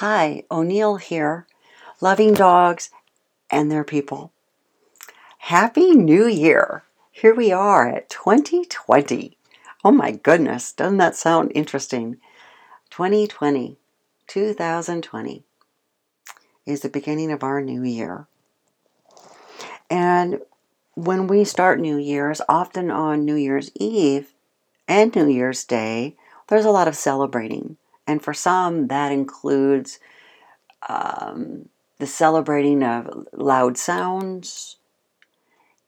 Hi, O'Neill here, loving dogs and their people. Happy New Year! Here we are at 2020. Oh my goodness, doesn't that sound interesting? 2020, 2020 is the beginning of our new year. And when we start New Year's, often on New Year's Eve and New Year's Day, there's a lot of celebrating. And for some, that includes um, the celebrating of loud sounds,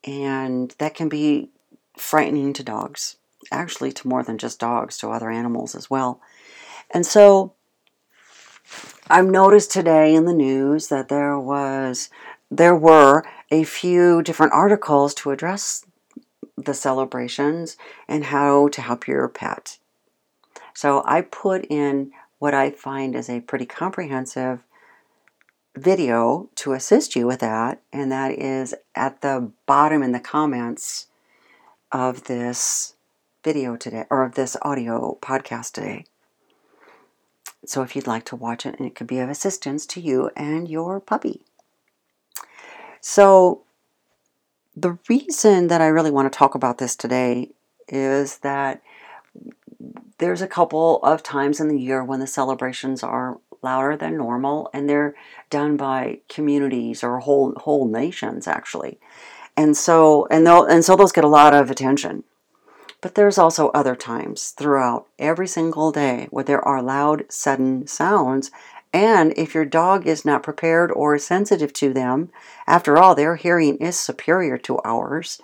and that can be frightening to dogs, actually, to more than just dogs, to other animals as well. And so I've noticed today in the news that there was there were a few different articles to address the celebrations and how to help your pet. So I put in what I find is a pretty comprehensive video to assist you with that, and that is at the bottom in the comments of this video today, or of this audio podcast today. So if you'd like to watch it, and it could be of assistance to you and your puppy. So the reason that I really want to talk about this today is that there's a couple of times in the year when the celebrations are louder than normal and they're done by communities or whole whole nations actually. And so and and so those get a lot of attention. But there's also other times throughout every single day where there are loud sudden sounds and if your dog is not prepared or sensitive to them after all their hearing is superior to ours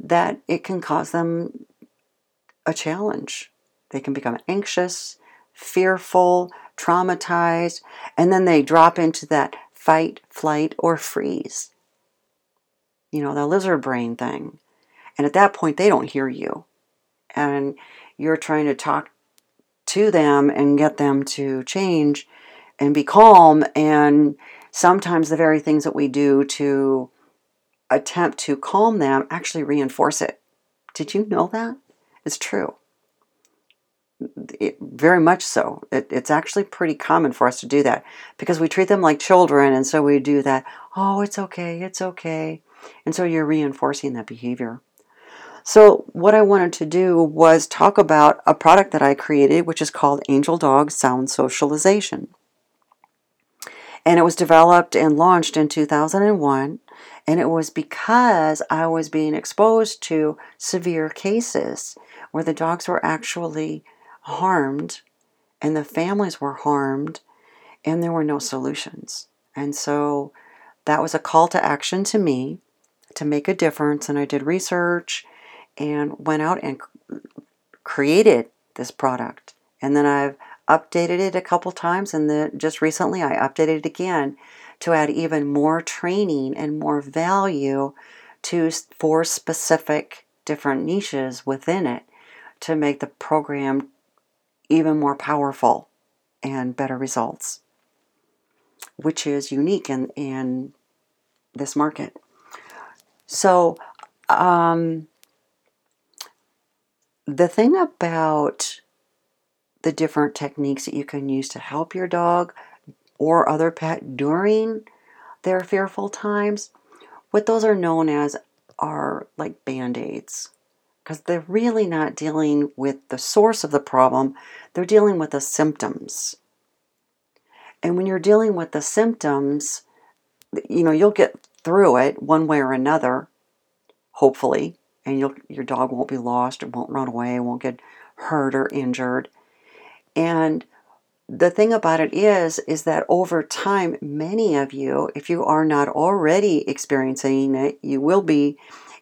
that it can cause them a challenge they can become anxious, fearful, traumatized, and then they drop into that fight, flight, or freeze. You know, the lizard brain thing. And at that point, they don't hear you. And you're trying to talk to them and get them to change and be calm. And sometimes the very things that we do to attempt to calm them actually reinforce it. Did you know that? It's true. It, very much so. It, it's actually pretty common for us to do that because we treat them like children, and so we do that. Oh, it's okay, it's okay, and so you're reinforcing that behavior. So, what I wanted to do was talk about a product that I created, which is called Angel Dog Sound Socialization. And it was developed and launched in 2001. And it was because I was being exposed to severe cases where the dogs were actually harmed and the families were harmed and there were no solutions. And so that was a call to action to me to make a difference. And I did research and went out and created this product. And then I've updated it a couple times. And then just recently I updated it again to add even more training and more value to for specific different niches within it to make the program even more powerful and better results, which is unique in, in this market. So, um, the thing about the different techniques that you can use to help your dog or other pet during their fearful times, what those are known as are like band aids because they're really not dealing with the source of the problem, they're dealing with the symptoms. And when you're dealing with the symptoms, you know, you'll get through it one way or another, hopefully, and you'll, your dog won't be lost, it won't run away, won't get hurt or injured. And the thing about it is is that over time many of you if you are not already experiencing it you will be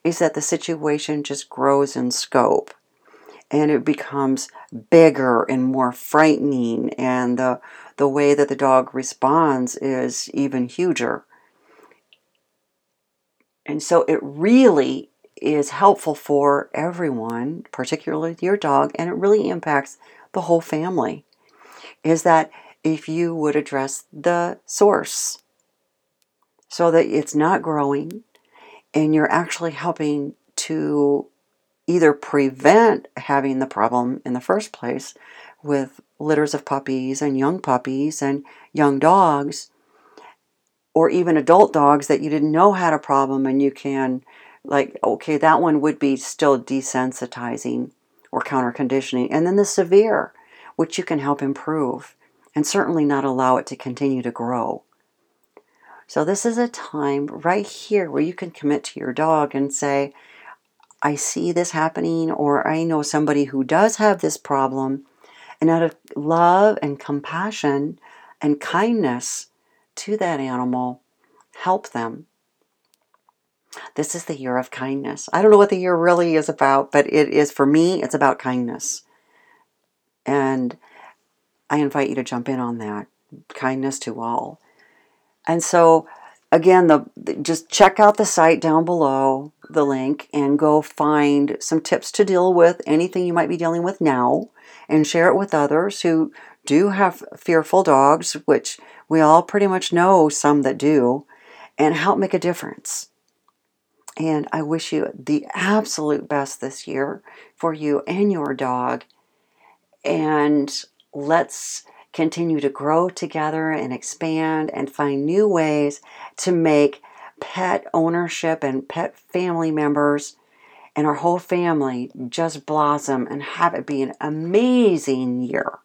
is that the situation just grows in scope and it becomes bigger and more frightening and the the way that the dog responds is even huger. And so it really is helpful for everyone, particularly your dog, and it really impacts the whole family. Is that if you would address the source so that it's not growing, and you're actually helping to either prevent having the problem in the first place, with litters of puppies and young puppies and young dogs, or even adult dogs that you didn't know had a problem, and you can, like, okay, that one would be still desensitizing or counter conditioning. And then the severe, which you can help improve and certainly not allow it to continue to grow. So, this is a time right here where you can commit to your dog and say, I see this happening, or I know somebody who does have this problem. And out of love and compassion and kindness to that animal, help them. This is the year of kindness. I don't know what the year really is about, but it is for me, it's about kindness. And I invite you to jump in on that. Kindness to all. And so, again, the just check out the site down below the link and go find some tips to deal with anything you might be dealing with now and share it with others who do have fearful dogs, which we all pretty much know some that do, and help make a difference. And I wish you the absolute best this year for you and your dog. And let's continue to grow together and expand and find new ways to make pet ownership and pet family members and our whole family just blossom and have it be an amazing year.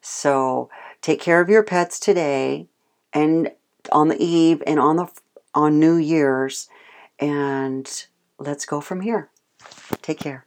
So take care of your pets today and on the eve and on the on New Year's and let's go from here. Take care.